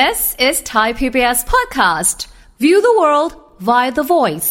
This is Thai PBS podcast. View the world via the voice.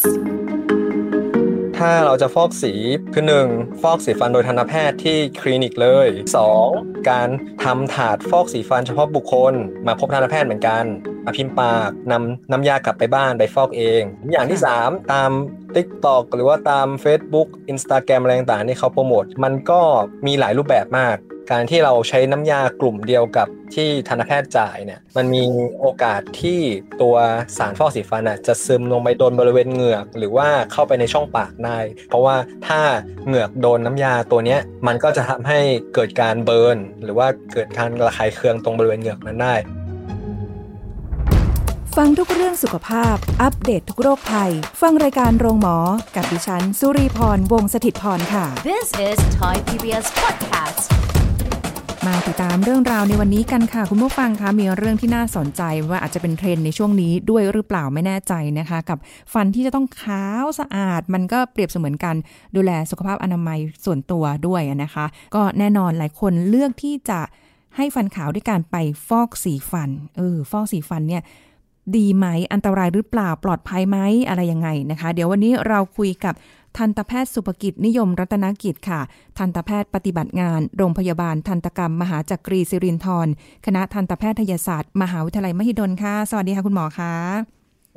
ถ้าเราจะฟอกสีคือหนึ่งฟอกสีฟันโดยทันตแพทย์ที่คลินิกเลยสองการทำถาดฟอกสีฟันเฉพาะบุคคล มาพบทันตแพทย์เหมือนกันมาพิมพ์ปากนำน้ำยากลับไปบ้านไปฟอกเอง อย่างที่ 3 ตาม TikTok หรือว่าตาม Facebook Instagram อะไรต่างๆที่เขาโปรโมท มันก็มีหลายรูปแบบมาก การที่เราใช้น้ำยากลุ่มเดียวกับที่ทันตแพทย์จ่ายเนี่ยมันมีโอกาสที่ตัวสารฟอกสีฟันอะจะซึมลงไปโดนบริเวณเหงือก หรือว่าเข้าไปในช่องปากได้ เพราะว่าถ้าเหงือกโดนน้ำยาตัวเนี้ยมันก็จะทำให้เกิดการเบิร์นหรือว่าเกิดการระคายเคืองตรงบริเวณเหงือกนั้นได้ ฟังทุกเรื่องสุขภาพ อัปเดตททุกโรคภัย ฟังรายการโรงหมอ กับดิฉัน สุรีพร วงศิตพรค่ะ This is Thai PBS podcast. มาติดตามเรื่องราวในวันนี้กันค่ะคุณผู้ฟังคะมีเรื่องที่น่าสนใจว่าอาจจะเป็นเทรนด์ในช่วงนี้ด้วยหรือเปล่าไม่แน่ใจนะคะ กับฟันที่จะต้องขาวสะอาด มันก็เปรียบเสมือนกันดูแลสุขภาพอนามัยส่วนตัวด้วยนะคะ ก็แน่นอนหลายคนเลือกที่จะให้ฟันขาวด้วยการไปฟอกสีฟันเออฟอกสีฟันเนี่ยดีไหมอันตรายหรือเปล่าปลอดภัยไหมอะไรยังไงนะคะ เดี๋ยววันนี้เราคุยกับ ทันตแพทย์สุภกิจนิยมรัตนกิจค่ะ ทันตแพทย์ปฏิบัติงาน โรงพยาบาลทันตกรรม มหาจักรีสิรินทรคณะทันตแพทยศาสตร์ มหาวิทยาลัยมหิดลค่ะ สวัสดีค่ะคุณหมอคะ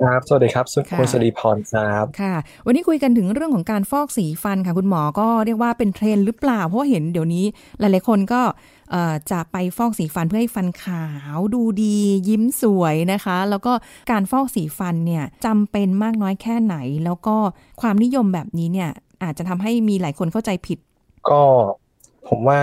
ครับ สวัสดีครับสุค่ะคุณสุริพรครับค่ะ วันนี้คุยกันถึงเรื่องของการฟอกสีฟันค่ะ คุณหมอก็เรียกว่าเป็นเทรนด์หรือเปล่า เพราะว่าเห็นเดี๋ยวนี้หลายๆคนก็เอ่อ จะไปฟอกสีฟันเพื่อให้ฟันขาวดูดียิ้มสวยนะคะ แล้วก็การฟอกสีฟันเนี่ยจำเป็นมากน้อยแค่ไหน แล้วก็ความนิยมแบบนี้เนี่ยอาจจะทำให้มีหลายคนเข้าใจผิด ก็ผมว่า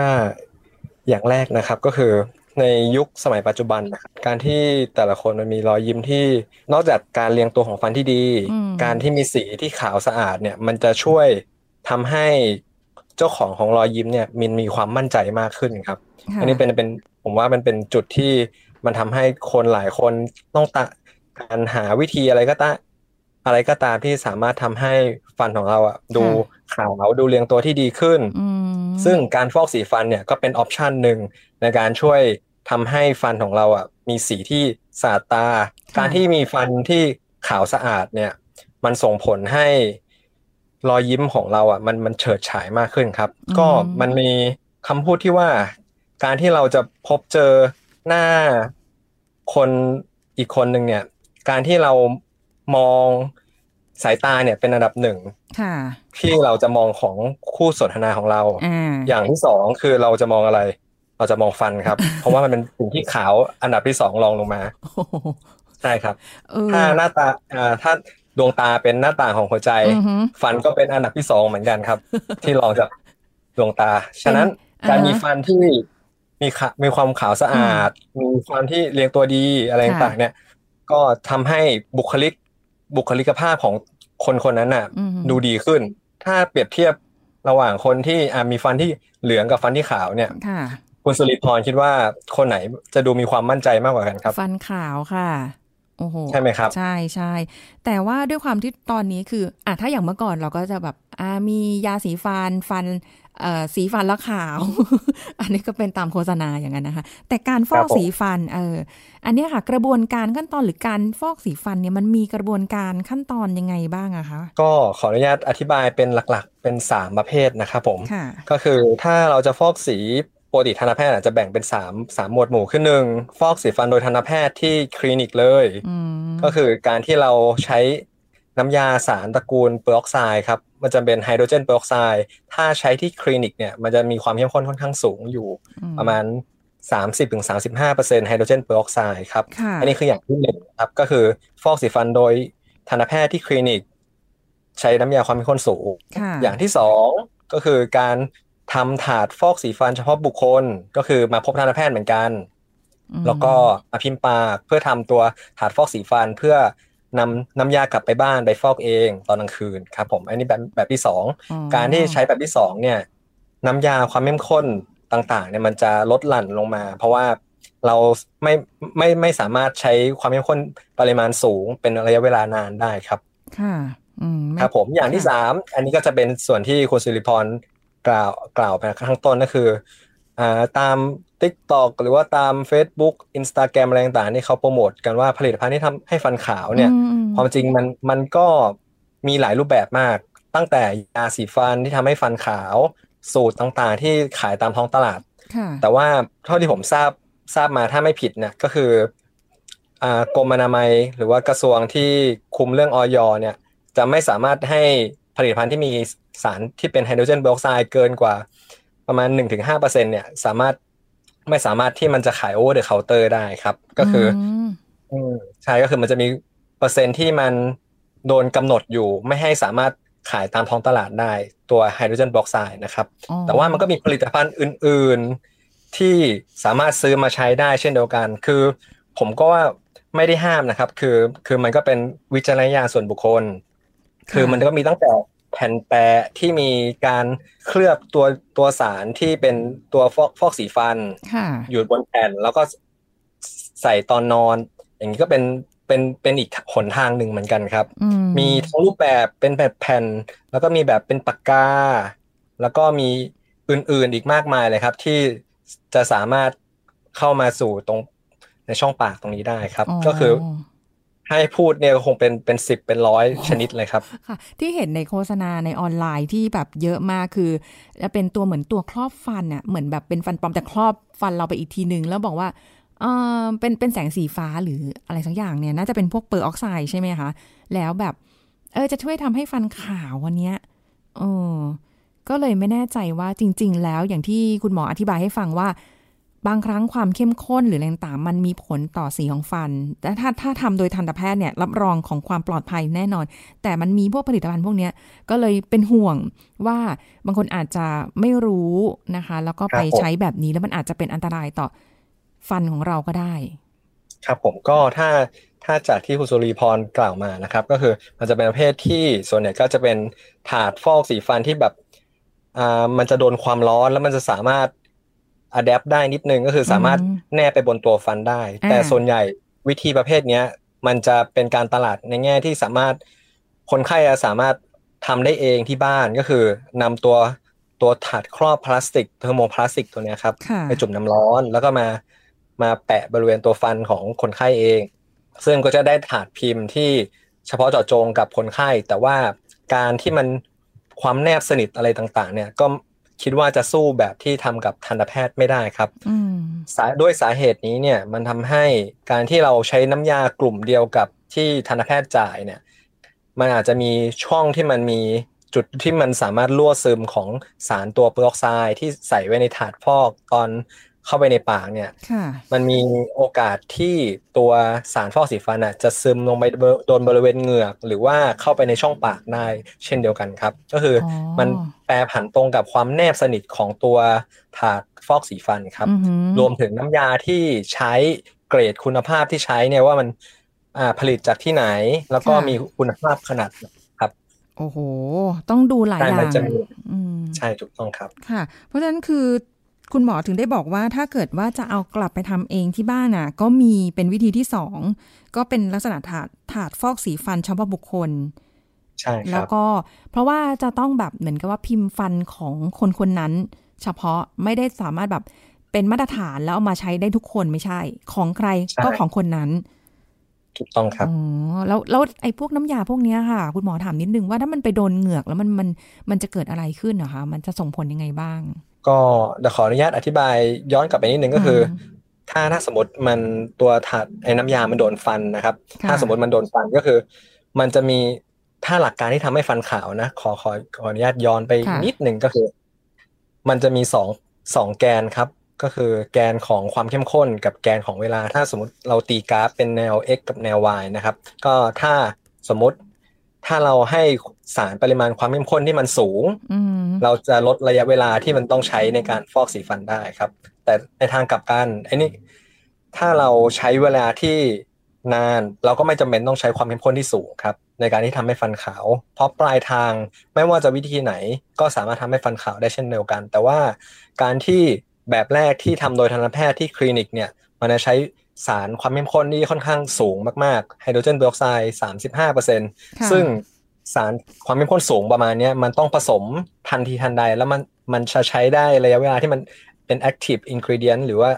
อย่างแรกนะครับก็คือในยุคสมัยปัจจุบันนะครับการที่แต่ละคนมันมีรอยยิ้มที่นอกจากการเรียงตัวของฟันที่ดีอืมการที่มีสีที่ขาวสะอาดเนี่ยมันจะช่วยทำให้ เจ้าของของรอยยิ้มเนี่ยมันมีความมั่นใจมากขึ้นครับค่ะอันนี้เป็นเป็นผมว่ามันเป็นจุดที่มันทำให้คนหลายคนต้องตะการหาวิธีอะไรก็ตามอะไรก็ตามที่สามารถทำให้ฟันของเราอะดูขาวดูเรียงตัวที่ดีขึ้นอืมซึ่งการฟอกสีฟันเนี่ยก็เป็นออปชันหนึ่งในการช่วยทำให้ฟันของเราอะมีสีที่สะอาดตา การที่มีฟันที่ขาวสะอาดเนี่ย มันส่งผลให้ รอยยิ้มของเราอะมันมันเฉิดฉายมากขึ้นครับ ก็มันมีคำพูดที่ว่า การที่เราจะพบเจอหน้าคนอีกคนหนึ่งเนี่ย การที่เรามองสายตาเนี่ยเป็นอันดับหนึ่งค่ะที่เราจะมองของคู่สนทนาของเราอ่าอย่างที่สองคือเราจะมองอะไร เราจะมองฟันครับ เพราะว่ามันเป็นสิ่งที่ขาวอันดับที่สองรองลงมาโอ้โหใช่ครับเออถ้าหน้าตาอ่าถ้า ดวงตาเป็นหน้าต่างของหัวใจอือหือฟันก็เป็นอันดับที่สองเหมือนกันครับ ที่รองจากดวงตา ฉะนั้นอ่าการมีฟันที่มีขะมีความขาวสะอาด มีฟันที่เรียงตัวดีอะไรค่ะต่างๆเนี่ย ก็ทำให้บุคลิกบุคลิกภาพของคนคนนั้นน่ะอืมดูดีขึ้น ถ้าเปรียบเทียบระหว่างคนที่อ่ามีฟันที่เหลืองกับฟันที่ขาวเนี่ยค่ะคุณสุริพรคิดว่าคนไหนจะดูมีความมั่นใจมากกว่ากันครับ ฟันขาวค่ะ โอ้โหใช่ไหมครับ ใช่ใช่แต่ว่าด้วยความที่ตอนนี้คืออะถ้าอย่างเมื่อก่อนเราก็จะแบบอ่ามียาสีฟันฟันเอ่อสีฟันแล้วขาว อันนี้ก็เป็นตามโฆษณาอย่างนั้นนะคะ แต่การฟอกครับผมสีฟันเอออันเนี้ยค่ะ กระบวนการขั้นตอนหรือการฟอกสีฟันเนี่ยมันมีกระบวนการขั้นตอนยังไงบ้างอะคะก็ขออนุญาตอธิบายเป็นหลักๆ เป็นสามประเภทนะครับผมค่ะก็คือถ้าเราจะฟอกสี ปกติทันตแพทย์อาจจะแบ่งเป็นสามสามหมวดหมู่คือหนึ่งฟอกสีฟันโดยทันตแพทย์ที่คลินิกเลยอืมก็คือการที่เราใช้น้ำยาสารตระกูลเปอร์ออกไซด์ครับ มันจะเป็นไฮโดรเจนเปอร์ออกไซด์ถ้าใช้ที่คลินิกเนี่ยมันจะมีความเข้มข้นค่อนข้างสูงอยู่ประมาณ 30-35%ไฮโดรเจนเปอร์ออกไซด์ครับค่ะอันนี้คืออย่างที่หนึ่งครับ ก็คือฟอกสีฟันโดยทันตแพทย์ที่คลินิก ใช้น้ำยาความเข้มข้นสูงค่ะอย่างที่สองก็คือการ ทำถาดฟอกสีฟันเฉพาะบุคคล ก็คือมาพบทันตแพทย์เหมือนกันอืมแล้วก็มาพิมพ์ปากเพื่อทำตัวถาดฟอกสีฟันเพื่อนำน้ำยากลับไปบ้านไปฟอกเองตอนกลางคืนครับ ผม อันนี้แบบแบบที่สองอ๋อการที่ใช้แบบที่สองเนี่ย น้ำยาความเข้มข้นต่างๆ เนี่ยมันจะลดหลั่นลงมา เพราะว่าเราไม่ไม่ไม่สามารถใช้ความเข้มข้นปริมาณสูงเป็นระยะเวลานานได้ครับ ค่ะอืมไม่ครับผมอย่างที่ค่ะสามอันนี้ก็จะเป็นส่วนที่คุณสิริพร กล่าวกล่าวไปข้างต้นก็คืออ่าตาม TikTok หรือว่าตาม Facebook Instagram อะไรต่างๆนี่เขาโปรโมทกันว่าผลิตภัณฑ์ที่ทำให้ฟันขาวเนี่ยอืมความจริงมันมันก็มีหลายรูปแบบมาก ตั้งแต่ยาสีฟันที่ทำให้ฟันขาว สูตรต่างๆ ที่ขายตามท้องตลาดค่ะแต่ว่าเท่าที่ผมทราบทราบมาถ้าไม่ผิดเนี่ยก็คืออ่ากรมอนามัยหรือว่ากระทรวงที่คุมเรื่องอย.เนี่ยจะไม่สามารถให้ ผลิตภัณฑ์ที่มีสารที่เป็นไฮโดรเจนเปอร์ออกไซด์เกินกว่าประมาณ 1-5%เนี่ยสามารถไม่สามารถที่มันจะขาย over the counter ได้ครับ ก็คืออมอืมใช่ก็คือมันจะมีเปอร์เซ็นต์ที่มันโดนกำหนดอยู่ไม่ให้สามารถขายตามท้องตลาดได้ตัวไฮโดรเจนเปอร์ออกไซด์นะครับอ๋อแต่ว่ามันก็มีผลิตภัณฑ์อื่น ๆ ที่สามารถซื้อมาใช้ได้เช่นเดียวกัน คือผมก็ว่าไม่ได้ห้ามนะครับ คือคือมันก็เป็นวิจารณญาณส่วนบุคคล คือมันก็มีตั้งแต่แผ่นแปะที่มีการเคลือบตัวตัวสารที่เป็นตัวฟอกฟอกสีฟันค่ะอยู่บนแผ่นแล้วก็ใส่ตอนนอน อย่างนี้ก็เป็นเป็นเป็นอีกหนทางหนึ่งเหมือนกันครับอืมมีทั้งรูปแบบเป็นแบบแผ่น แล้วก็มีแบบเป็นปากกา แล้วก็มีอื่นๆอีกมากมายเลยครับ ที่จะสามารถเข้ามาสู่ตรงในช่องปากตรงนี้ได้ครับ ก็คือ ให้พูดเนี่ยก็คงเป็นเป็นสิบเป็นร้อยชนิดเลยครับค่ะ ที่เห็นในโฆษณาในออนไลน์ที่แบบเยอะมากคือจะเป็นตัวเหมือนตัวครอบฟันอะเหมือนแบบเป็นฟันปลอมแต่ครอบฟันเราไปอีกทีนึง แล้วบอกว่าเออเป็นเป็นแสงสีฟ้าหรืออะไรสักอย่างเนี่ย น่าจะเป็นพวกเปอร์ออกไซด์ใช่ไหมคะ แล้วแบบเออจะช่วยทำให้ฟันขาววันเนี้ยเออก็เลยไม่แน่ใจว่าจริง ๆ แล้วอย่างที่คุณหมออธิบายให้ฟังว่า บางครั้งความเข้มข้นหรืออะไรต่างๆมันมีผลต่อสีของฟัน แต่ถ้าถ้าทำโดยทันตแพทย์เนี่ยรับรองของความปลอดภัยแน่นอน แต่มันมีพวกผลิตภัณฑ์พวกเนี้ยก็เลยเป็นห่วงว่าบางคนอาจจะไม่รู้นะคะ แล้วก็ไปครับผมใช้แบบนี้แล้วมันอาจจะเป็นอันตรายต่อฟันของเราก็ได้ ครับผมก็ถ้าถ้าจากที่คุณสุรีพรกล่าวมานะครับ ก็คือมันจะเป็นประเภทที่ส่วนใหญ่ก็จะเป็นถาดฟอกสีฟันที่แบบอ่ามันจะโดนความร้อนแล้วมันจะสามารถ adapt ได้นิดนึงก็คือสามารถอืมแนบไปบนตัวฟันได้อ่าแต่ส่วนใหญ่วิธีประเภทเนี้ย มันจะเป็นการตลาดในแง่ที่สามารถคนไข้อะสามารถทำได้เองที่บ้านก็คือนำตัวตัวถาดครอบพลาสติกเทอร์โมพลาสติกตัวเนี้ยครับค่ะไปจุ่มน้ำร้อนแล้วก็มามาแปะบริเวณตัวฟันของคนไข้เอง ซึ่งก็จะได้ถาดพิมพ์ที่เฉพาะเจาะจงกับคนไข้ แต่ว่าการที่มันความแนบสนิทอะไรต่างๆ เนี่ยก็ คิดว่าจะสู้แบบที่ทำกับทันตแพทย์ไม่ได้ครับอืมสาด้วยสาเหตุนี้เนี่ยมันทำให้การที่เราใช้น้ำยากลุ่มเดียวกับที่ทันตแพทย์จ่ายเนี่ย มันอาจจะมีช่องที่มันมีจุดที่มันสามารถรั่วซึมของสารตัวเปอร์ออกไซด์ที่ใส่ไว้ในถาดฟอกตอน เข้าไปในปากเนี่ยค่ะมันมีโอกาสที่ตัวสารฟอกสีฟันอะจะซึมลงไปโดนบริเวณเหงือก หรือว่าเข้าไปในช่องปากได้เช่นเดียวกันครับ ก็คือออมันแปรผันตรงกับความแนบสนิทของตัวถาดฟอกสีฟันครับอือหือรวมถึงน้ำยาที่ใช้เกรดคุณภาพที่ใช้เนี่ยว่ามันอ่าผลิตจากที่ไหน แล้วก็มีคุณภาพขนาดไหนครับโอ้โห ต้องดูหลายใช่อย่ามันงจะมีอืมใช่ถูกต้องครับ ค่ะ เพราะฉะนั้นคือ คุณหมอถึงได้บอกว่าถ้าเกิดว่าจะเอากลับไปทำเองที่บ้านน่ะ ก็มีเป็นวิธีที่สองก็เป็นลักษณะถาดถาดฟอกสีฟันเฉพาะบุคคล ใช่คแล้รัวบก็เพราะว่าจะต้องแบบเหมือนกับว่าพิมพ์ฟันของคนคนนั้น เฉพาะไม่ได้สามารถแบบเป็นมาตรฐานแล้วเอามาใช้ได้ทุกคนไม่ใช่ ของใครใช่ก็ของคนนั้นถูกต้องครับอ๋อแล้วแล้วไอ้พวกน้ำยาพวกเนี้ยค่ะ คุณหมอถามนิดนึงว่าถ้ามันไปโดนเหงือกแล้วมันมันมันจะเกิดอะไรขึ้นเหรอคะมันจะส่งผลยังไงบ้าง ก็เดี๋ยวขออนุญาตอธิบายย้อนกลับไปนิดนึงก็คืออถ้าถ้าสมมติมันตัวถาดไอ้น้ำยา มันโดนฟันนะครับค่ะถ้าสมมติมันโดนฟันก็คือ มันจะมีถ้าหลักการที่ทำให้ฟันขาวนะขอขอขออนุญาตย้อนไปค่ะนิดหนึ่งก็คือ มันจะมีสองสองแกนครับ ก็คือแกนของความเข้มข้นกับแกนของเวลา ถ้าสมมติเราตีกราฟเป็นแนว x กับแนว y นะครับ ก็ถ้าสมมติถ้าเราให้ สารปริมาณความเข้มข้นที่มันสูงอืมเราจะลดระยะเวลาที่มันต้องใช้ในการฟอกสีฟันได้ครับ แต่ในทางกลับกันไอ้นี่ถ้าเราใช้เวลาที่นานเราก็ไม่จำเป็นต้องใช้ความเข้มข้นที่สูงครับ ในการที่ทำให้ฟันขาว เพราะปลายทางไม่ว่าจะวิธีไหน ก็สามารถทำให้ฟันขาวได้เช่นเดียวกัน แต่ว่าการที่แบบแรกที่ทำโดยทันตแพทย์ที่คลินิกเนี่ยมันจะใช้สารความเข้มข้นที่ค่อนข้างสูงมากๆไฮโดรเจนเปอร์ออกไซด์สามสิบห้าเปอร์เซ็นต์ค่ะซึ่ง สารความเข้มข้นสูงประมาณเนี้ยมันต้องผสมทันทีทันใด แล้วมันมันจะใช้ได้ระยะเวลาที่มันเป็น active ingredient หรือว่า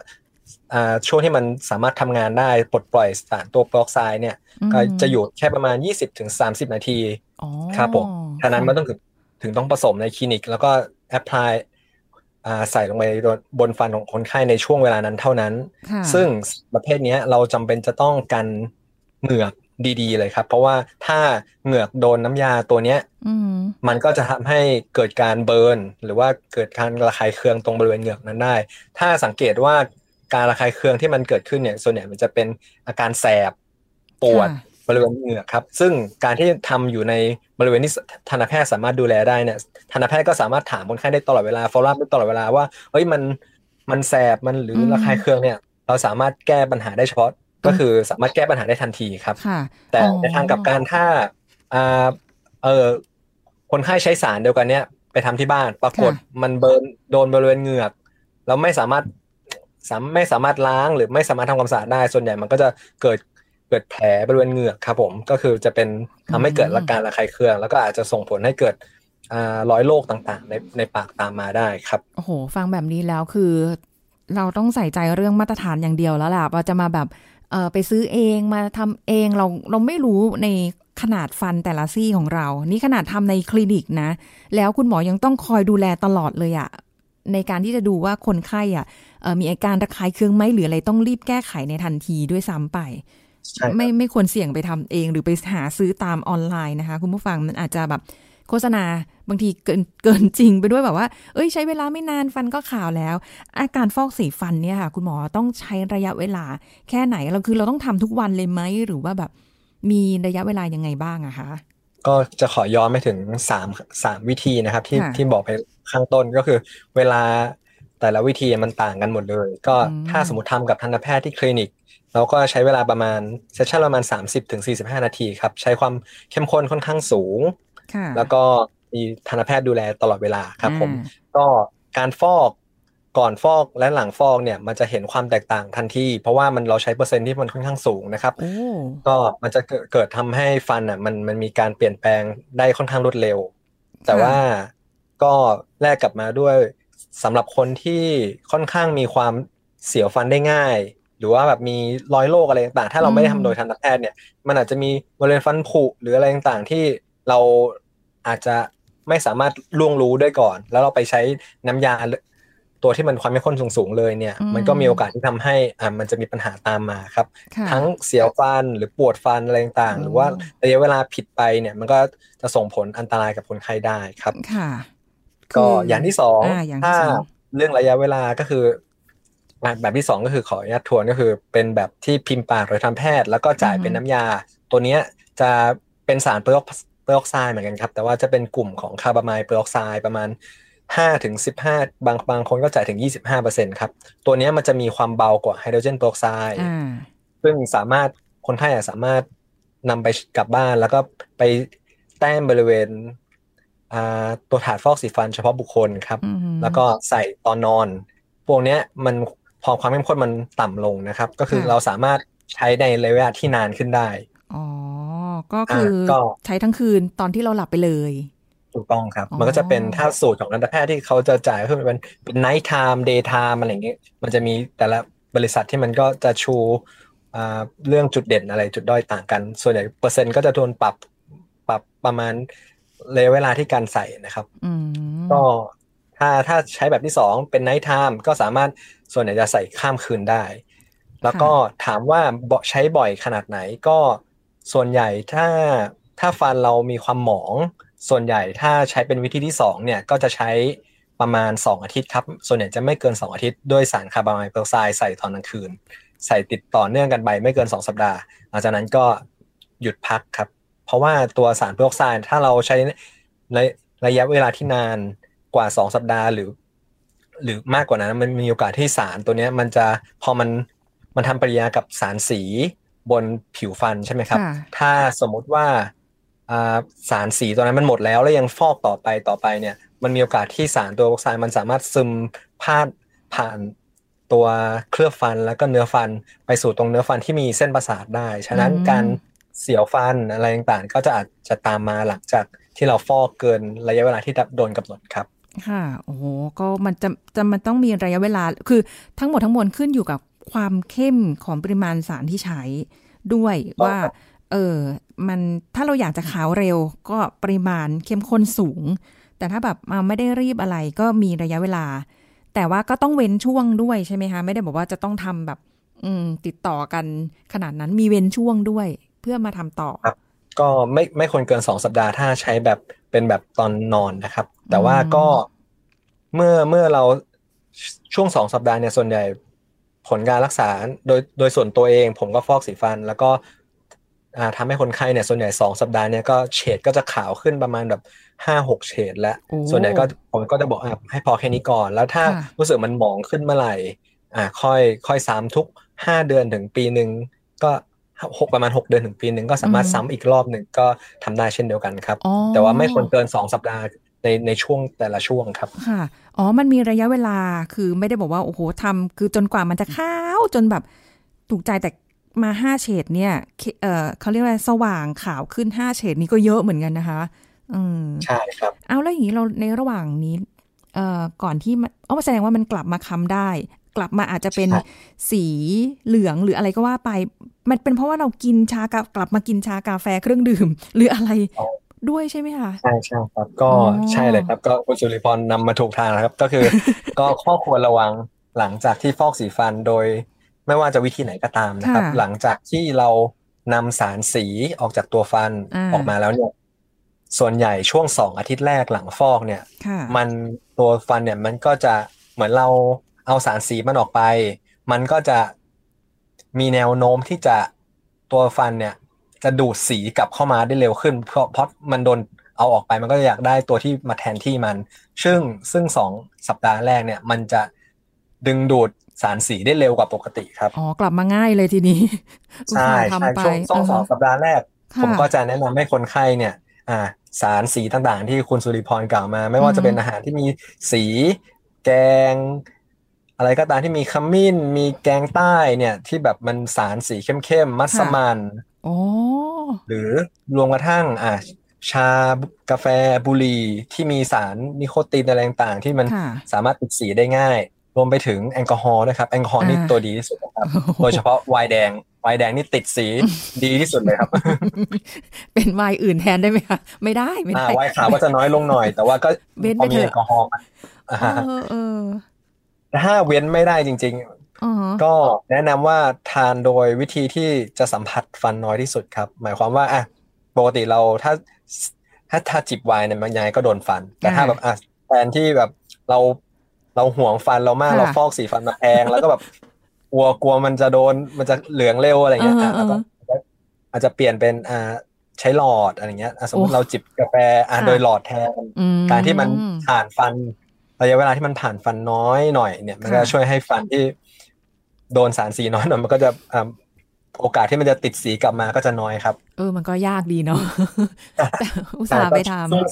อ่าช่วงที่มันสามารถทำงานได้ปลดปล่อยสารตัวเปอร์ออกไซด์เนี่ยอืมก็จะอยู่แค่ประมาณ 20-30 นาทีอ๋อครับผมฉะนั้นมันต้องถึงถึงต้องผสมในคลินิก แล้วก็ apply อ่าใส่ลงไปบนฟันของคนไข้ในช่วงเวลานั้นเท่านั้นค่ะซึ่งประเภทเนี้ยเราจำเป็นจะต้องกันเหงือก ดีๆเลยครับ เพราะว่าถ้าเหงือกโดนน้ำยาตัวเนี้ยอืมมันก็จะทำให้เกิดการ burn หรือว่าเกิดการระคายเคืองตรงบริเวณเหงือกนั้นได้ ถ้าสังเกตว่าการระคายเคืองที่มันเกิดขึ้นเนี่ยส่วนใหญ่มันจะเป็นอาการแสบปวดค่ะบริเวณเหงือกครับ ซึ่งการที่ทำอยู่ในบริเวณที่ทันตแพทย์สามารถดูแลได้เนี่ยทันตแพทย์ก็สามารถถามคนไข้ได้ตลอดเวลา follow up ได้ตลอดเวลาว่าเฮ้ยมันมันแสบมันหรืออมระคายเคืองเนี่ย เราสามารถแก้ปัญหาได้เฉพาะ ก็คือสามารถแก้ปัญหาได้ทันทีครับค่ะแต่อ๋อในทางกลับการถ้าอ่าเออคนไข้ใช้สารเดียวกันเนี้ยไปทำที่บ้าน ปรากฏมันเบิร์นโดนบริเวณเหงือกแล้วไม่สามารถสามไม่สามารถล้างหรือไม่สามารถทำความสะอาดได้ ส่วนใหญ่มันก็จะเกิดเกิดแผลบริเวณเหงือกครับผมก็คือจะเป็นทำให้เกิดอาการระคายเคือง แล้วก็อาจจะส่งผลให้เกิดอ่ารอยโรคต่างๆ ในในปากตามมาได้ครับโอ้โห ฟังแบบนี้แล้วคือ เราต้องใส่ใจเรื่องมาตรฐานอย่างเดียวแล้วล่ะว่าจะมาแบบเออ ไปซื้อเองมาทำเองเราเราไม่รู้ในขนาดฟันแต่ละซี่ของเรา นี่ขนาดทำในคลินิกนะ แล้วคุณหมอยังต้องคอยดูแลตลอดเลยอะในการที่จะดูว่าคนไข้อะเอ่อมีอาการระคายเคืองไหมหรืออะไรต้องรีบแก้ไขในทันทีด้วยซ้ำไปใช่ครับไม่ไม่ควรเสี่ยงไปทำเอง หรือไปหาซื้อตามออนไลน์นะคะ คุณผู้ฟังมันอาจจะแบบ โฆษณาบางทีเกินเกินจริงไปด้วยแบบว่า เอ้ยใช้เวลาไม่นานฟันก็ขาวแล้ว อาการฟอกสีฟันเนี่ยค่ะ คุณหมอต้องใช้ระยะเวลา แค่ไหนเราคือเราต้องทำทุกวันเลยไหมหรือว่าแบบมีระยะเวลายังไงบ้างอะคะก็จะขอย้อนไปถึงสามสามวิธีนะครับ ที่ค่ะที่บอกไปข้างต้นก็คือ เวลาแต่ละวิธีมันต่างกันหมดเลย ก็อืมถ้าสมมติทำกับทันตแพทย์ที่คลินิกเราก็ใช้เวลาประมาณเซสชั่นประมาณ 30ถึง45 นาทีครับ ใช้ความเข้มข้นค่อนข้างสูงค่ะ แล้วก็มีทันตแพทย์ดูแลตลอดเวลาครับผมอ่าก็การฟอกก่อนฟอกและหลังฟอกเนี่ยมันจะเห็นความแตกต่างทันทีเพราะว่ามันเราใช้เปอร์เซ็นต์ที่มันค่อนข้างสูงนะครับโอ้ก็มันจะเกิดเกิดทำให้ฟันอะมันมันมีการเปลี่ยนแปลงได้ค่อนข้างรวดเร็ว แต่ว่าก็แลกกลับมาด้วยสำหรับคนที่ค่อนข้างมีความเสียวฟันได้ง่าย หรือว่าแบบมีรอยโรคอะไรต่างๆ ถ้าเราไม่ได้ทำโดยทันตแพทย์เนี่ย มันอาจจะมีบริเวณฟันผุหรืออะไรต่างๆที่เรา อาจจะไม่สามารถล่วงรู้ได้ก่อน แล้วเราไปใช้น้ำยาตัวที่มันความเข้มข้นสูงๆเลยเนี่ยอืมมันก็มีโอกาสที่ทำให้อ่ามันจะมีปัญหาตามมาครับค่ะทั้งเสียวฟันหรือปวดฟันอะไรต่างๆโอ้หรือว่าระยะเวลาผิดไปเนี่ยมันก็จะส่งผลอันตรายกับคนไข้ได้ครับค่ะ ก็คืออย่างที่สองอ่าอย่างที่ถ้าสองเรื่องระยะเวลาก็คืออะแบบที่สองก็คือขออนุญาตทวนก็คือ เป็นแบบที่พิมพ์ปากโดยทันตแพทย์ แล้วก็จ่ายเป็นน้ำยา ตัวเนี้ยจะเป็นสาร เปอร์ออกเปอร์ออกไซด์เหมือนกันครับ แต่ว่าจะเป็นกลุ่มของ carbamide peroxide ประมาณห้าถึงสิบห้าบางบางคนก็จ่ายถึงยี่สิบห้าเปอร์เซ็นต์ครับ ตัวเนี้ยมันจะมีความเบากว่าไฮโดรเจนเปอร์ออกไซด์อ่าซึ่งสามารถคนไข้อะสามารถนำไปกลับบ้านแล้วก็ไปแต้มบริเวณอ่าตัวถาดฟอกสีฟันเฉพาะบุคคลครับอืมแล้วก็ใส่ตอนนอน พวกเนี้ยมันพอความเข้มข้นมันต่ำลงนะครับ ก็คือค่ะเราสามารถใช้ในระยะเวลาที่นานขึ้นได้ อ๋อ ก็คืออาก็ใช้ทั้งคืนตอนที่เราหลับไปเลย ถูกต้องครับอ๋อมันก็จะเป็นถ้าสูตรของทันตแพทย์ที่เขาจะจ่ายก็คือเป็นเป็น night time day time อะไรอย่างเงี้ยมันจะมีแต่ละบริษัทที่มันก็จะชูอ่าเรื่องจุดเด่นอะไรจุดด้อยต่างกัน ส่วนใหญ่เปอร์เซ็นต์ก็จะโดนปรับปรับประมาณระยะเวลาที่การใส่นะครับอืมก็ถ้าถ้าใช้แบบที่สองเป็น night time ก็สามารถส่วนใหญ่จะใส่ข้ามคืนได้ แล้วก็ถามว่าบ่ใช้บ่อยขนาดไหนก็ ส่วนใหญ่ถ้าถ้าฟันเรามีความหมอง ส่วนใหญ่ถ้าใช้เป็นวิธีที่สองเนี่ยก็จะใช้ประมาณ 2 อาทิตย์ครับ ส่วนใหญ่จะไม่เกิน 2 อาทิตย์ด้วยสารคาร์บอนไดออกไซด์ใส่ตอนกลางคืน ใส่ติดต่อเนื่องกันไปไม่เกิน 2 สัปดาห์ หลังจากนั้นก็หยุดพักครับ เพราะว่าตัวสารเปอร์ออกไซด์ถ้าเราใช้ในระยะเวลาที่นานกว่า 2 สัปดาห์หรือ หรือมากกว่านั้นมันมีโอกาสที่สารตัวเนี้ยมันจะพอมันมันทำปฏิกิริยากับสารสี บนผิวฟันใช่ไหมครับค่ะถ้าสมมุติว่าอ่าสารสีตัวนั้นมันหมดแล้วแล้วยังฟอกต่อไปต่อไปเนี่ย มันมีโอกาสที่สารตัวออกไซด์มันสามารถซึมพาดผ่านตัวเคลือบฟันแล้วก็เนื้อฟันไปสู่ตรงเนื้อฟันที่มีเส้นประสาทได้ ฉะนั้นอืมการเสียวฟันอะไรต่างๆ ก็จะอาจจะตามมาหลังจากที่เราฟอกเกินระยะเวลาที่โดนกำหนดครับค่ะ โอ้โห ก็มันจะจะมันต้องมีระยะเวลา คือทั้งหมดทั้งมวลขึ้นอยู่กับ ความเข้มของปริมาณสารที่ใช้ด้วยว่า เออมันถ้าเราอยากจะขาวเร็วก็ปริมาณเข้มข้นสูง แต่ถ้าแบบมาไม่ได้รีบอะไรก็มีระยะเวลา แต่ว่าก็ต้องเว้นช่วงด้วยใช่ไหมคะ ไม่ได้บอกว่าจะต้องทำแบบ อืม ติดต่อกันขนาดนั้นมีเว้นช่วงด้วย เพื่อมาทำต่อก็ไม่ไม่ควรเกินสองสัปดาห์ถ้าใช้แบบเป็นแบบตอนนอนนะครับ แต่ว่าก็เมื่อเมื่อเราช่วงสองสัปดาห์เนี่ยส่วนใหญ่ ผลการรักษาโดยโดยส่วนตัวเอง ผมก็ฟอกสีฟัน แล้วก็อ่าทำให้คนไข้เนี่ยส่วนใหญ่สองสัปดาห์เนี่ยก็เฉดก็จะขาวขึ้นประมาณแบบห้าหกเฉดแล้วโอ้ส่วนใหญ่ก็ผมก็จะบอกอะให้พอแค่นี้ก่อน แล้วถ้าค่ะรู้สึกมันหมองขึ้นเมื่อไหร่อ่าค่อยค่อยซ้ำทุกห้าเดือนถึงปีหนึ่งก็หกประมาณหกเดือนถึงปีหนึ่งก็สามารถอืมซ้ำอีกรอบหนึ่งก็ทำได้เช่นเดียวกันครับอ๋อแต่ว่าไม่ควรเกินสองสัปดาห์ ในในช่วงแต่ละช่วงครับ ค่ะ อ๋อ มันมีระยะเวลา คือไม่ได้บอกว่า โอ้โหทำคือจนกว่ามันจะขาวจนแบบถูกใจแต่มาห้าเฉดเนี่ยเคเออเขาเรียกว่าสว่างขาวขึ้นห้าเฉดนี้ก็เยอะเหมือนกันนะคะ อืม ใช่ครับ เอาแล้วอย่างนี้เราในระหว่างนี้ เอ่อ ก่อนที่มันอ๋อแสดงว่ามันกลับมาค้ำได้ กลับมาอาจจะเป็นใช่สีเหลืองหรืออะไรก็ว่าไป มันเป็นเพราะว่าเรากินชากากลับมากินชากาแฟเครื่องดื่ม หรืออะไร ด้วยใช่ไหมคะใช่ใช่ครับ ก็อ๋อใช่เลยครับ ก็คุณสุริพรนำมาถูกทางนะครับ ก็คือ ก็ข้อควรระวังหลังจากที่ฟอกสีฟันโดย ไม่ว่าจะวิธีไหนก็ตามนะครับค่ะหลังจากที่เรานำสารสีออกจากตัวฟันอ่าออกมาแล้วเนี่ยส่วนใหญ่ช่วงสองอาทิตย์แรกหลังฟอกเนี่ยค่ะมันตัวฟันเนี่ยมันก็จะเหมือนเราเอาสารสีมันออกไป มันก็จะมีแนวโน้มที่จะตัวฟันเนี่ย จะดูดสีกลับเข้ามาได้เร็วขึ้น เพราะเพราะมันโดนเอาออกไปมันก็จะอยากได้ตัวที่มาแทนที่มัน ซึ่งซึ่งสองสัปดาห์แรกเนี่ย มันจะดึงดูดสารสีได้เร็วกว่าปกติครับ อ๋อ กลับมาง่ายเลยทีนี้ ใช่อุตส่าห์ใช่ทำไปช่วงช่วงสองาฮะสัปดาห์แรกค่ะผมก็จะแนะนำให้คนไข้เนี่ย อ่า สารสีต่างๆ ที่คุณสุริพรกล่าวมา ไม่ว่าจะเป็นอาหารที่มีสีแกง อะไรก็ตามที่มีขมิ้น มีแกงใต้เนี่ย ที่แบบมันสารสีเข้มๆมัสมั่นโอ้ หรือรวมกระทั่งอ่าชากาแฟบุหรี่ที่มีสารนิโคตินอะไรต่างๆ ที่มันค่ะสามารถติดสีได้ง่าย รวมไปถึงแอลกอฮอล์นะครับ แอลกอฮอล์นี่อ่าตัวดีที่สุดนะครับ โดยเฉพาะไวน์แดงไวน์แดงนี่ติดสีดีที่สุดเลยครับ เป็นไวน์อื่นแทนได้ไหมคะไม่ได้ไม่อ่าได้ไวน์ขาวก็จะน้อยลงหน่อย แต่ว่าก็เว้นพไปอมีเถอะแอลกอฮอล์มาอ่าเออเออแต่ถ้าเว้นไม่ได้จริงอ๋อๆ ก็แนะนำว่าทานโดยวิธีที่จะสัมผัสฟันน้อยที่สุดครับ หมายความว่าอะปกติเราถ้าถ้าถ้าจิบไวน์เนี่ยมันยังไงก็โดนฟัน แต่ถ้าแบบอะแทนที่แบบเราเราห่วงฟันเรามากเราฟอกสีฟันมาแพงแล้วก็แบบกลัวกลัวมันจะโดนมันจะเหลืองเร็วอะไรเงี้ยอะแล้วก็อาจจะเปลี่ยนเป็นอ่าใช้หลอดอะไรเงี้ยอะสมมติเราจิบกาแฟอะโดยหลอดแทนอืมการที่มันผ่านฟันระยะเวลาที่มันผ่านฟันน้อยหน่อยเนี่ย มันก็ค่ะช่วยให้ฟันที่ โดนสารสีน้อยหน่อยมันก็จะอ่าโอกาสที่มันจะติดสีกลับมาก็จะน้อยครับ เออ มันก็ยากดีเนาะแต่อุตส่าห์ไปทช่วง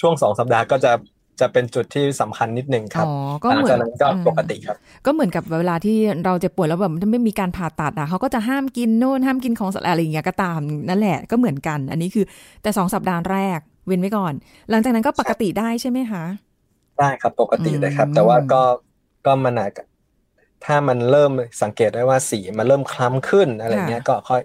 ช่วงสองสัปดาห์ก็จะจะเป็นจุดที่สำคัญนิดหนึ่งำครับอ๋อก็หลัเหมือจากนนั้นก็อืมปกติครับ ก็เหมือนกับเวลาที่เราเจ็บป่วยแล้วแบบไม่มีการผ่าตัดอะเขาก็จะห้ามกินโน่นห้ามกินของสดอะไรอย่างเงี้ยก็ตามนั่นแหละก็เหมือนกัน อันนี้คือแต่สองสัปดาห์แรกเว้นไว้ก่อน หลังจากนั้นก็ปกติได้ใช่ไหมคะ ได้ครับปกติเลยครับอืมแต่ว่าก็ก็มันอาจ ถ้ามันเริ่มสังเกตได้ว่าสีมันเริ่มคล้ำขึ้นอะไรเงี้ยก็ค่อย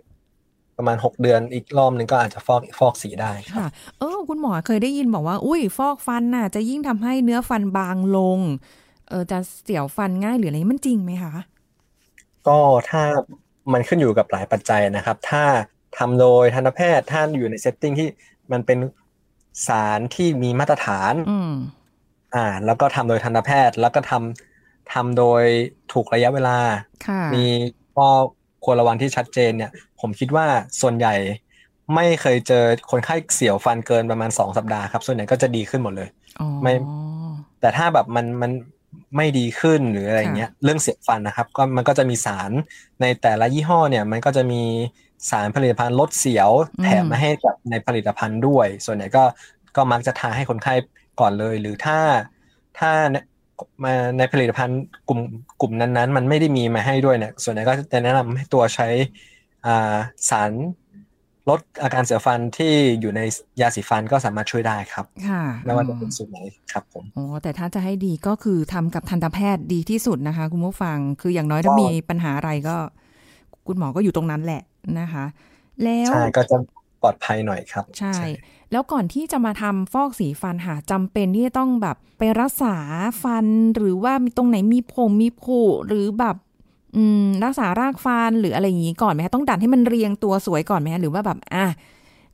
ประมาณหกเดือนอีกรอบหนึ่งก็อาจจะฟอกฟอกสีได้ครับค่ะ เออ คุณหมอเคยได้ยินบอกว่า อุ้ยฟอกฟันน่ะ จะยิ่งทำให้เนื้อฟันบางลง เออจะเสียวฟันง่ายหรืออะไรมันจริงไหมคะ ก็ถ้ามันขึ้นอยู่กับหลายปัจจัยนะครับ ถ้าทำโดยทันตแพทย์ถ้าอยู่ใน setting ที่มันเป็นสารที่มีมาตรฐาน อืมอ่า แล้วก็ทำโดยทันตแพทย์ แล้วก็ทำ ทำโดยถูกระยะเวลาค่ะมีข้อควรระวังที่ชัดเจนเนี่ย ผมคิดว่าส่วนใหญ่ไม่เคยเจอคนไข้เสียวฟันเกินประมาณสองสัปดาห์ครับ ส่วนใหญ่ก็จะดีขึ้นหมดเลยอ๋อไม่แต่ถ้าแบบมันมันไม่ดีขึ้นหรืออะไรเงี้ย เรื่องเสียงฟันนะครับ ก็มันก็จะมีสารในแต่ละยี่ห้อเนี่ย มันก็จะมีสารผลิตภัณฑ์ลดเสียวอืมแถมมาให้กับในผลิตภัณฑ์ด้วย ส่วนใหญ่ก็ก็มักจะทาให้คนไข้ก่อนเลย หรือถ้าถ้า มาในผลิตภัณฑ์กลุ่มกลุ่มนั้นๆ มันไม่ได้มีมาให้ด้วยเนี่ยส่วนใหญ่ก็จะแนะนำให้ตัวใช้อ่าสารลดอาการเสียวฟันที่อยู่ในยาสีฟันก็สามารถช่วยได้ครับ ค่ะไม่ว่าจะเป็นสูตรไหนครับผมอ๋อแต่ถ้าจะให้ดีก็คือทำกับทันตแพทย์ดีที่สุดนะคะ คุณผู้ฟังคืออย่างน้อยถ้าก็มีปัญหาอะไรก็ คุณหมอก็อยู่ตรงนั้นแหละนะคะ แล้วใช่ก็จะปลอดภัยหน่อยครับ ใช่ แล้วก่อนที่จะมาทำฟอกสีฟันหาจำเป็นที่จะต้องแบบไปรักษาฟัน หรือว่ามีตรงไหนมีผงมีผุหรือแบบอืมรักษารากฟันหรืออะไรอย่างนี้ก่อนไหมคะต้องดัดให้มันเรียงตัวสวยก่อนไหมคะหรือว่าแบบอะ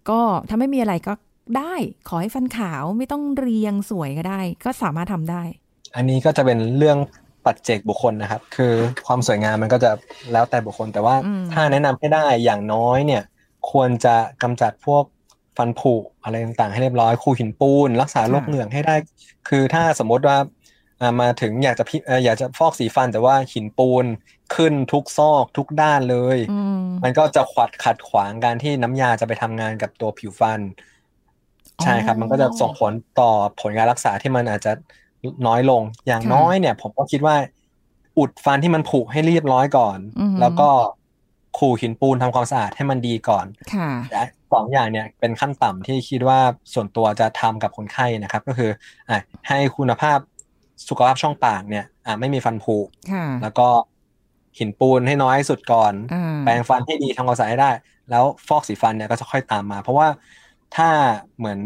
ก็ถ้าไม่มีอะไรก็ได้ขอให้ฟันขาวไม่ต้องเรียงสวยก็ได้ ก็สามารถทำได้ อันนี้ก็จะเป็นเรื่องปัจเจกบุคคลนะครับ คือความสวยงามมันก็จะแล้วแต่บุคคล แต่ว่าอืมถ้าแนะนำให้ได้อย่างน้อยเนี่ย ควรจะกำจัดพวก ฟันผุอะไรต่างๆ ให้เรียบร้อยคูหินปูน รักษาโรคเหงือกให้ได้ คือถ้าสมมติว่าอ่ามาถึงอยากจะพิเอ่ออยากจะฟอกสีฟันแต่ว่าหินปูนขึ้นทุกซอกทุกด้านเลยอืมมันก็จะขวัดขัดขวางการที่น้ำยาจะไปทำงานกับตัวผิวฟัน ใช่ครับอ๋อมันก็จะส่งผลต่อผลการรักษาที่มันอาจจะน้อยลงอย่างค่ะน้อยเนี่ย ผมก็คิดว่า อุดฟันที่มันผุให้เรียบร้อยก่อนอือฮึแล้วก็ขูดหินปูนทำความสะอาดให้มันดีก่อนค่ะและ สองอย่างเนี่ยเป็นขั้นต่ำที่คิดว่าส่วนตัวจะทำกับคนไข้นะครับ ก็คืออะให้คุณภาพสุขภาพช่องปากเนี่ยอะไม่มีฟันผุค่ะแล้วก็หินปูนให้น้อยที่สุดก่อนอ่าแปรงฟันให้ดีทำความสะอาดให้ได้ แล้วฟอกสีฟันเนี่ยก็จะค่อยตามมา เพราะว่าถ้าเหมือน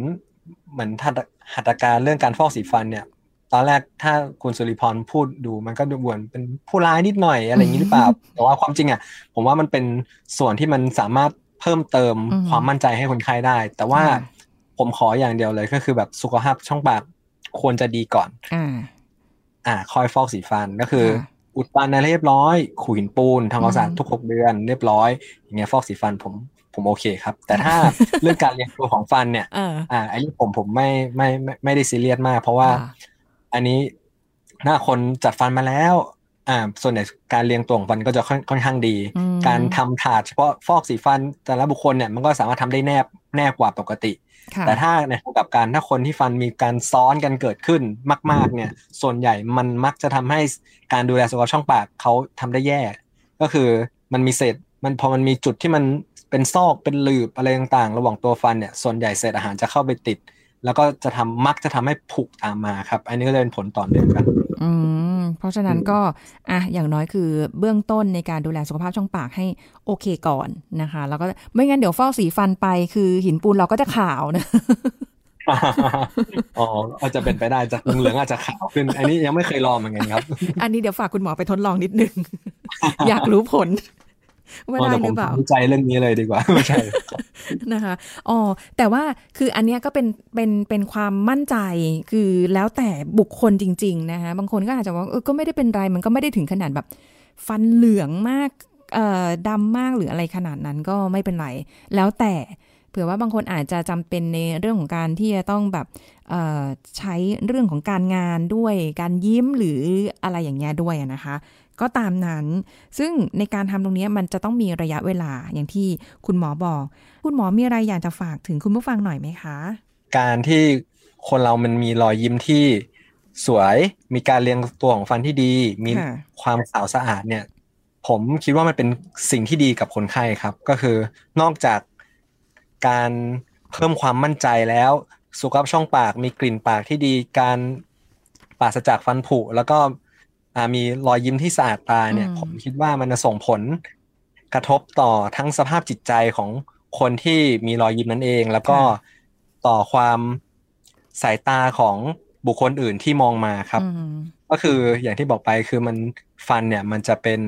เหมือนหัตหัตถการเรื่องการฟอกสีฟันเนี่ย ตอนแรกถ้าคุณสุริพรพูดดูมันก็ดูเหมือนเป็นผู้ร้ายนิดหน่อยอะไรอย่างนี้หรือเปล่า แต่ว่าความจริงอะผมว่ามันเป็นส่วนที่มันสามารถ เพิ่มเติมอืมความมั่นใจให้คนไข้ได้ แต่ว่าค่ะผมขออย่างเดียวเลยก็คือแบบสุขภาพช่องปากควรจะดีก่อนอ่าอ่าคอยฟอกสีฟันก็คือค่ะอุดฟันอะไรเรียบร้อยขูดหินปูนทำความสะอาดอืมทุกหกเดือนเรียบร้อย อย่างเงี้ยฟอกสีฟันผมผมโอเคครับ แต่ถ้าเรื่องการเรียงตัวของฟันเนี่ยเอออ่าไอ้นี่ผมผมไม่ไม่ไม่ไม่ได้ซีเรียสมาก เพราะว่าค่ะอันนี้หน้าคนจัดฟันมาแล้ว อ่าส่วนใหญ่การเรียงตัวของฟันก็จะค่อนค่อนข้างดีอืมการทำถาดเฉพาะฟอกสีฟันแต่ละบุคคลเนี่ยมันก็สามารถทำได้แนบแนบกว่าปกติค่ะแต่ถ้าในทางกลับการถ้าคนที่ฟันมีการซ้อนกันเกิดขึ้นมาก ๆ เนี่ย ส่วนใหญ่มันมักจะทำให้การดูแลสุขภาพช่องปากเขาทำได้แย่ ก็คือมันมีเศษมันพอมันมีจุดที่มันเป็นซอกเป็นหลืบอะไรต่างๆ ระหว่างตัวฟันเนี่ยส่วนใหญ่เศษอาหารจะเข้าไปติด แล้วก็จะทำมักจะทำให้ผุตามมาครับ อันนี้ก็เลยเป็นผลต่อเนื่องกัน อืมเพราะฉะนั้นก็อะอย่างน้อยคือเบื้องต้นในการดูแลสุขภาพช่องปากให้โอเคก่อนนะคะ แล้วก็ไม่งั้นเดี๋ยวฟอกสีฟันไปคือหินปูนเราก็จะขาวนะอ๋ออาจจะเป็นไปได้จากเหลืองๆอาจจะขาวขึ้นอันนี้ยังไม่เคยลองเหมือนกันครับ อันนี้เดี๋ยวฝากคุณหมอไปทดลองนิดนึง อยากรู้ผล ว่าอ๋อได้แต่หผรืมอเปล่าวิจัยเรื่องนี้เลยดีกว่าไม่ใช่นะคะอ๋อแต่ว่าคืออันเนี้ยก็เป็นเป็นเป็นความมั่นใจคือแล้วแต่บุคคลจริง ๆ นะคะบางคนก็อาจจะว่าเออก็ไม่ได้เป็นไรมันก็ไม่ได้ถึงขนาดแบบ ฟันเหลืองมากเอ่อดำมากหรืออะไรขนาดนั้นก็ไม่เป็นไรแล้วแต่เผื่อว่าบางคนอาจจะจำเป็นในเรื่องของการที่จะต้องแบบเอ่อใช้เรื่องของการงานด้วยการยิ้มหรืออะไรอย่างเงี้ยด้วยอะนะคะ ก็ตามนั้น ซึ่งในการทำตรงนี้มันจะต้องมีระยะเวลาอย่างที่คุณหมอบอก คุณหมอมีอะไรอยากจะฝากถึงคุณผู้ฟังหน่อยไหมคะ การที่คนเรามันมีรอยยิ้มที่สวย มีการเรียงตัวของฟันที่ดี มีความขาวสะอาดเนี่ย ผมคิดว่ามันเป็นสิ่งที่ดีกับคนไข้ครับ ก็คือนอกจากการเพิ่มความมั่นใจแล้ว สุขภาพช่องปากมีกลิ่นปากที่ดี การปราศจากฟันผุแล้วก็ มีรอยยิ้มที่สะอาดตาเนี่ยอืมผมคิดว่ามันจะส่งผลกระทบต่อทั้งสภาพจิตใจของคนที่มีรอยยิ้มนั่นเอง แล้วก็ต่อความสายตาของบุคคลอื่นที่มองมาครับอืมก็คืออย่างที่บอกไปคือมันฟันเนี่ย มันจะเป็น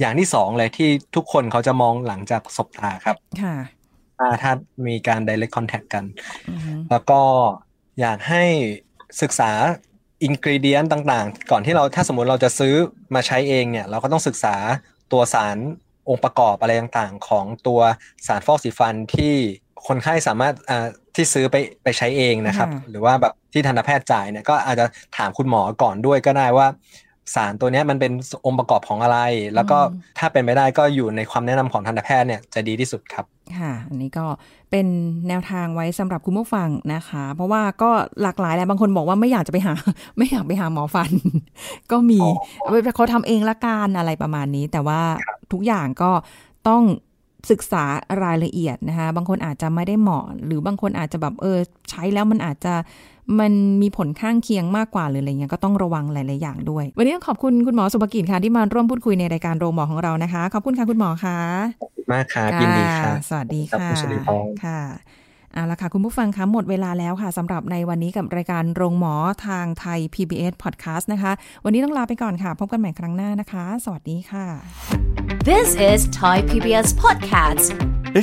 อย่างที่สองเลยที่ทุกคนเขาจะมองหลังจากสบตาครับค่ะถ้าถ้ามีการ direct contact กันอืมแล้วก็อยากให้ศึกษา อินกรีเดียนต่างๆ ก่อนที่เราถ้าสมมุติเราจะซื้อมาใช้เองเนี่ย เราก็ต้องศึกษาตัวสารองค์ประกอบอะไรต่างๆ ของตัวสารฟอกสีฟันที่คนไข้สามารถอ่าที่ซื้อไปไปใช้เองนะครับค่ะหรือว่าแบบที่ทันตแพทย์จ่ายเนี่ยก็อาจจะถามคุณหมอก่อนด้วยก็ได้ว่า สารตัวเนี้ยมันเป็นองค์ประกอบของอะไร แล้วก็ถ้าเป็นไปได้ก็อยู่ในความแนะนำของทันตแพทย์เนี่ยจะดีที่สุดครับค่ะ อันนี้ก็เป็นแนวทางไว้สำหรับคุณผู้ฟังนะคะ เพราะว่าก็หลากหลายแหละบางคนบอกว่าไม่อยากจะไปหา ไม่อยากไปหาหมอฟัน ก็มีอ๋เขาทำเองละกันอะไรประมาณนี้ แต่ว่าทุกอย่างก็ต้องศึกษารายละเอียดนะคะ บางคนอาจจะไม่ได้เหมาะ หรือบางคนอาจจะแบบเออ ใช้แล้วมันอาจจะ มันมีผลข้างเคียงมากกว่าหรืออะไรเงี้ยก็ต้องระวังหลาย ๆ อย่างด้วย วันนี้ต้องขอบคุณคุณหมอสุภกิจค่ะที่มาร่วมพูดคุยในรายการโรงหมอของเรานะคะ ขอบคุณค่ะคุณหมอค่ะมากครับยินดีครับสวัสดีครับค่ะคุณสิริพรค่ะเอาละค่ะ คุณผู้ฟังคะหมดเวลาแล้วค่ะสำหรับในวันนี้กับรายการโรงหมอทางไทย PBS Podcast นะคะ วันนี้ต้องลาไปก่อนค่ะ พบกันใหม่ครั้งหน้านะคะ สวัสดีค่ะ This is Thai PBS Podcast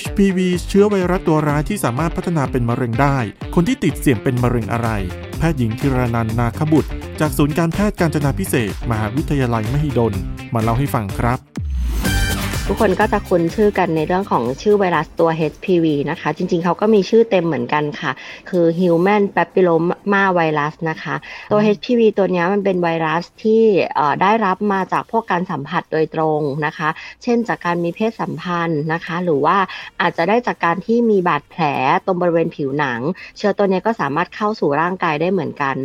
HPV เชื้อไวรัสตัวร้ายที่สามารถพัฒนาเป็นมะเร็งได้ คนที่ติดเสี่ยงเป็นมะเร็งอะไร แพทย์หญิงธีรนันท์นาคบุตร จากศูนย์การแพทย์การจนาพิเศษ มหาวิทยาลัยมหิดล มาเล่าให้ฟังครับ ทุกคนก็จะคุ้นชื่อกันในเรื่องของชื่อไวรัสตัว HPV นะคะ จริงๆ เขาก็มีชื่อเต็มเหมือนกันค่ะ คือ Human Papilloma Virus นะคะ ตัว HPV ตัวนี้มันเป็นไวรัสที่ได้รับมาจากพวกการสัมผัสโดยตรงนะคะ เช่นจากการมีเพศสัมพันธ์นะคะ หรือว่าอาจจะได้จากการที่มีบาดแผลตรงบริเวณผิวหนัง เชื้อตัวนี้ก็สามารถเข้าสู่ร่างกายได้เหมือนกัน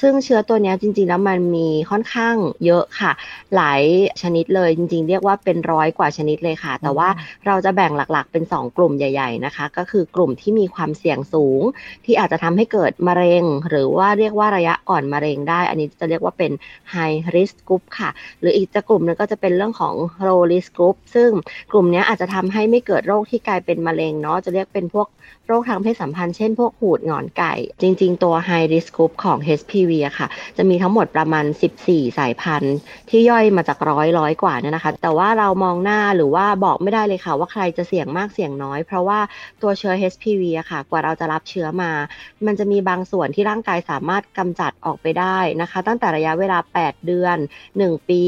ซึ่งเชื้อตัวนี้จริงๆ แล้วมันมีค่อนข้างเยอะค่ะ หลายชนิดเลยจริง ๆ เรียกว่าเป็นร้อยกว่าชนิดเลยค่ะ แต่ว่าเราจะแบ่งหลักๆ เป็น 2 กลุ่มใหญ่ ๆนะคะ ก็คือกลุ่มที่มีความเสี่ยงสูง ที่อาจจะทำให้เกิดมะเร็ง หรือว่าเรียกว่าระยะก่อนมะเร็งได้ อันนี้จะเรียกว่าเป็น high risk group ค่ะ หรืออีกจะกลุ่มหนึงก็จะเป็นเรื่องของ low risk group ซึ่งกลุ่มเนี้ยอาจจะทำให้ไม่เกิดโรคที่กลายเป็นมะเร็งเนาะจะเรียกเป็นพวกโรคทางเพศสัมพันธ์เช่นพวกหูดหงอนไก่ จริง ๆ ตัว high risk group ของ HPV อะค่ะ จะมีทั้งหมดประมาณ 14 สายพันธุ์ ที่ย่อยมาจากร้อยร้อยกว่าเนี่ยนะคะ แต่ว่าเรามองหน้าหรือว่าบอกไม่ได้เลยค่ะ ว่าใครจะเสี่ยงมากเสี่ยงน้อย เพราะว่าตัวเชื้อ HPV อะค่ะ กว่าเราจะรับเชื้อมา มันจะมีบางส่วนที่ร่างกายสามารถกำจัดออกไปได้นะคะ ตั้งแต่ระยะเวลา 8 เดือน 1 ปี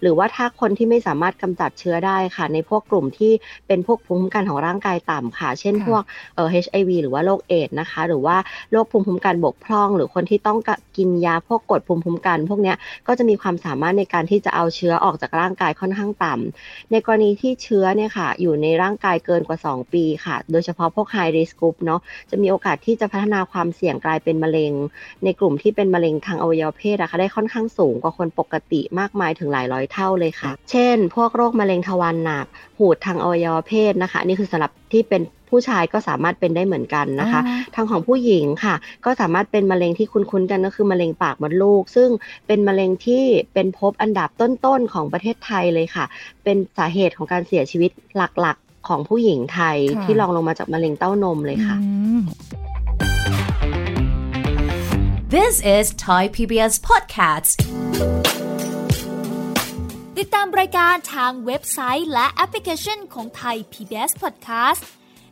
หรือว่าถ้าคนที่ไม่สามารถกำจัดเชื้อได้ค่ะ ในพวกกลุ่มที่เป็นพวกภูมิคุ้มกันของร่างกายต่ำค่ะ เช่น พวกเอ่อ HIV หรือว่าโรคเอดส์นะคะ หรือว่าโรคภูมิคุ้มกันบกพร่อง หรือคนที่ต้องกินยาพวกกดภูมิคุ้มกัน พวกเนี้ยก็จะมีความสามารถในการที่จะเอาเชื้อออกจากร่างกายค่อนข้างต่ำในกรณีที่เชื้อเนี่ยค่ะอยู่ในร่างกายเกินกว่า 2 ปีค่ะ โดยเฉพาะพวก high risk group เนาะจะมีโอกาสที่จะพัฒนาความเสี่ยงกลายเป็นมะเร็ง ในกลุ่มที่เป็นมะเร็งทางอวัยวะเพศนะคะได้ค่อนข้างสูงกว่าคนปกติมากมายถึงหลายร้อยเท่าเลยค่ะ เช่น พวกโรคมะเร็งทวารหนัก หูดทางอวัยวะเพศนะคะนนี่คือสำหรับที่เป็น ผู้ชายก็สามารถเป็นได้เหมือนกันนะคะอ๋อทางของผู้หญิงค่ะ ก็สามารถเป็นมะเร็งที่คุ้นๆกันก็คือมะเร็งปากมดลูก ซึ่งเป็นมะเร็งที่เป็นพบอันดับต้นๆของประเทศไทยเลยค่ะ เป็นสาเหตุของการเสียชีวิตหลักๆของผู้หญิงไทยค่ะที่รองลงมาจากมะเร็งเต้านมเลยค่ะอืม This is Thai PBS Podcast ติดตามรายการทางเว็บไซต์และแอปพลิเคชันของไทย PBS Podcast